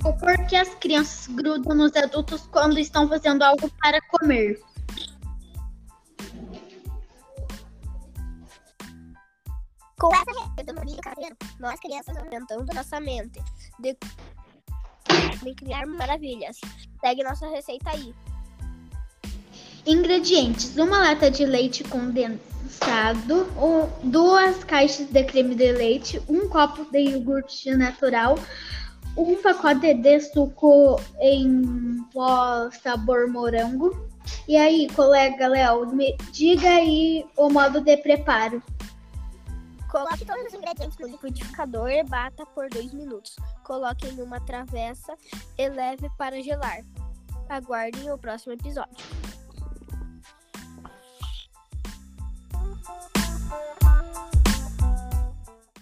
Por que as crianças grudam nos adultos quando estão fazendo algo para comer? Com essa milho caseiro, nós crianças aumentando nossa mente de, de criar maravilhas. Segue nossa receita aí. Ingredientes: uma lata de leite condensado, duas caixas de creme de leite, um copo de iogurte natural, um pacote de suco em pó sabor morango. E aí, colega Léo, me diga aí o modo de preparo. Coloque todos os ingredientes no liquidificador e bata por 2 minutos. Coloque em uma travessa e leve para gelar. Aguardem o próximo episódio.